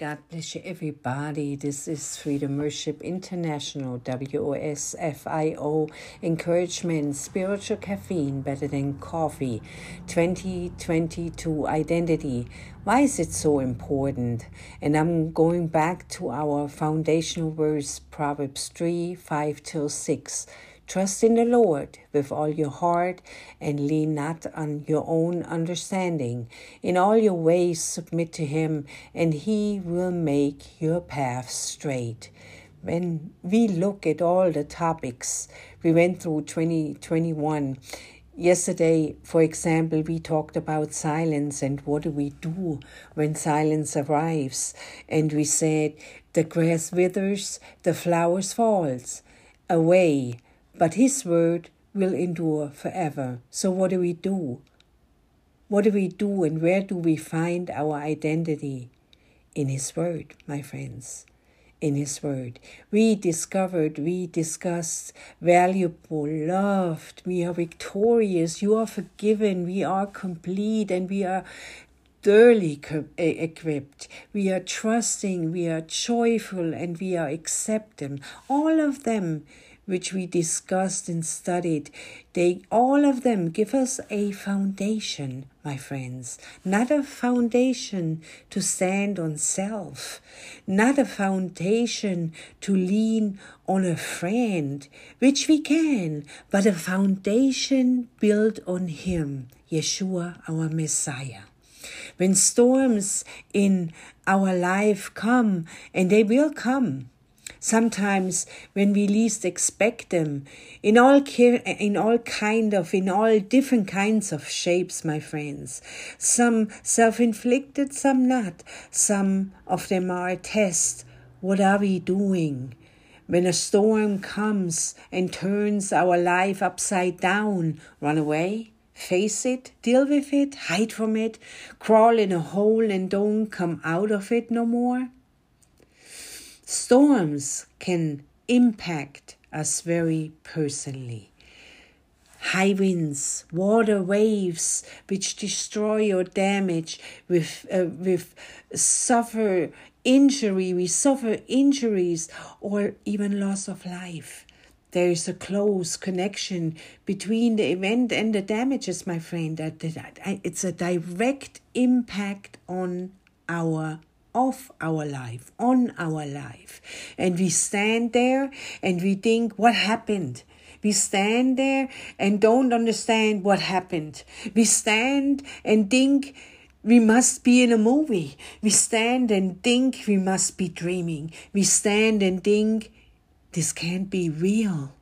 God bless you, everybody. This is Freedom Worship International, WOSFIO, encouragement, spiritual caffeine better than coffee, 2022 identity. Why is it so important? And I'm going back to our foundational verse, Proverbs 3 5 till 6. Trust in the Lord with all your heart and lean not on your own understanding. In all your ways submit to Him, and He will make your path straight. When we look at all the topics we went through 2021, Yesterday, for example, we talked about silence and what do we do when silence arrives. And we said, the grass withers, the flowers falls away but His word will endure forever. So, what do we do? What do we do and where do we find our identity? In His word, my friends. In His word. We discovered, we discussed, valuable, loved, we are victorious, you are forgiven, we are complete, and we are thoroughly equipped. We are trusting, we are joyful, and we are accepting. All of them which we discussed and studied, they all of them give us a foundation, my friends, not a foundation to stand on self, not a foundation to lean on a friend, which we can, but a foundation built on Him, Yeshua, our Messiah. When storms in our life come, and they will come, sometimes when we least expect them in all in all kind of in all different kinds of shapes my friends. Some self-inflicted some not. Some of them are a test. What are we doing? When a storm comes and turns our life upside down run away face it, deal with it, hide from it, crawl in a hole and don't come out of it no more? Storms can impact us very personally. High winds, water waves, which destroy or damage, with, uh, with suffer injury, we suffer injuries or even loss of life. There is a close connection between the event and the damages, my friend. It's a direct impact on our of our life, on our life. And we stand there and we think, what happened? We stand there and don't understand what happened. We stand and think we must be in a movie. We stand and think we must be dreaming. We stand and think this can't be real.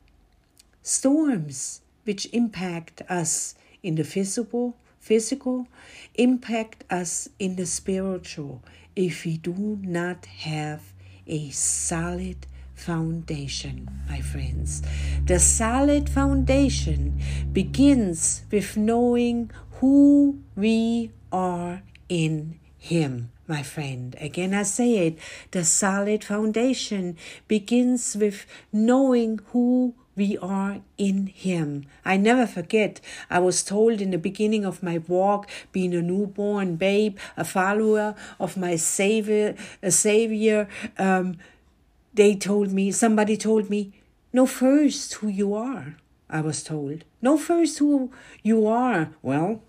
Storms which impact us in the physical, physical, impact us in the spiritual, if we do not have a solid foundation, my friends. The solid foundation begins with knowing who we are in Him. My friend, again I say it, the solid foundation begins with knowing who we are in Him. I never forget, I was told in the beginning of my walk, being a newborn babe, a follower of my Savior, a Savior, um, they told me, somebody told me, know first who you are. I was told, know first who you are. Well,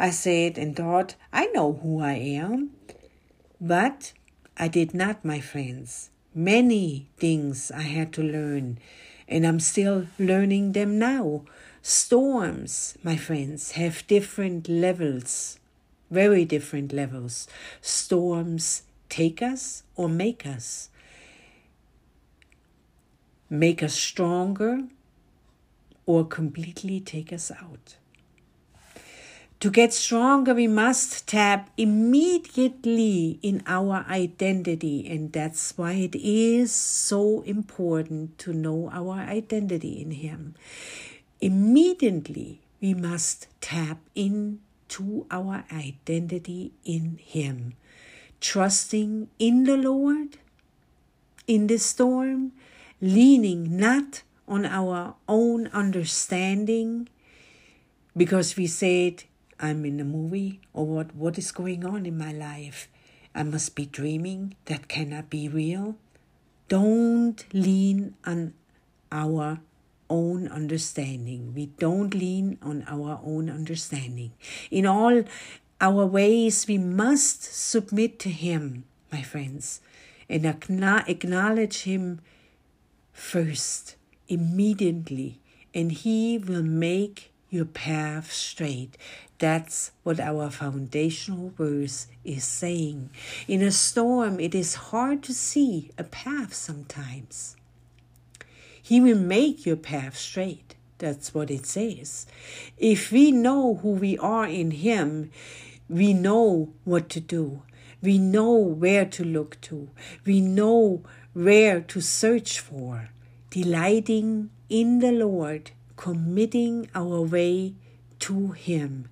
I said and thought, I know who I am. But I did not, my friends. Many things I had to learn and I'm still learning them now. Storms, my friends, have different levels, very different levels. Storms take us or make us, make us stronger or completely take us out. To get stronger, we must tap immediately in our identity, and that's why it is so important to know our identity in Him. Immediately, we must tap into our identity in Him, trusting in the Lord in the storm, leaning not on our own understanding, because we said I'm in a movie or what, what is going on in my life. I must be dreaming. That cannot be real. Don't lean on our own understanding. We don't lean on our own understanding. In all our ways, we must submit to Him, my friends, and acknowledge Him first, immediately, and He will make your path straight. That's what our foundational verse is saying. In a storm, it is hard to see a path sometimes. He will make your path straight. That's what it says. If we know who we are in Him, we know what to do. We know where to look to. We know where to search for. Delighting in the Lord, committing our way to Him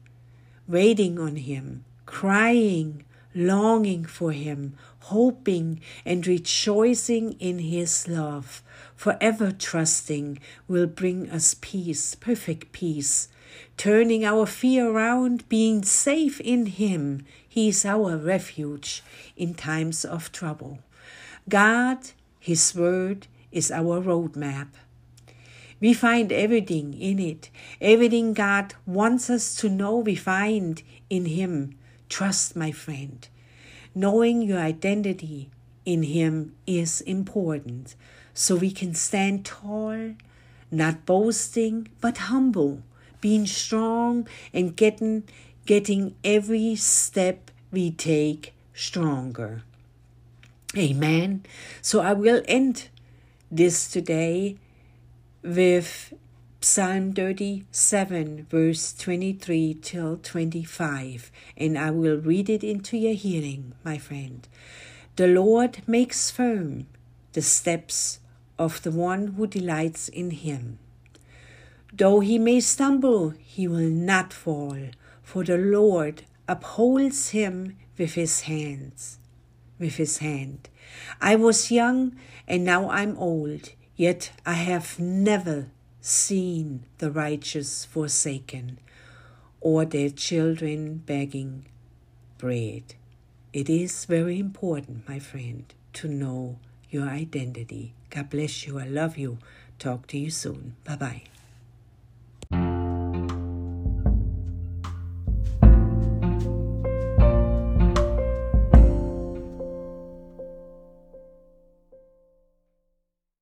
waiting on Him, crying, longing for Him, hoping and rejoicing in His love, forever trusting will bring us peace, perfect peace. Turning our fear around, being safe in Him, He is our refuge in times of trouble. God, His Word, is our roadmap. We find everything in it. Everything God wants us to know, we find in Him. Trust, my friend. Knowing your identity in Him is important so we can stand tall, not boasting, but humble, being strong and getting, getting every step we take stronger. Amen. So I will end this today with Psalm 37, verse 23 till 25, and I will read it into your hearing, my friend. The Lord makes firm the steps of the one who delights in him. Though he may stumble, he will not fall, for the Lord upholds him with his hands. With his hand. I was young, and now I'm old Yet I have never seen the righteous forsaken or their children begging bread. It is very important, my friend, to know your identity. God bless you. I love you. Talk to you soon. Bye bye.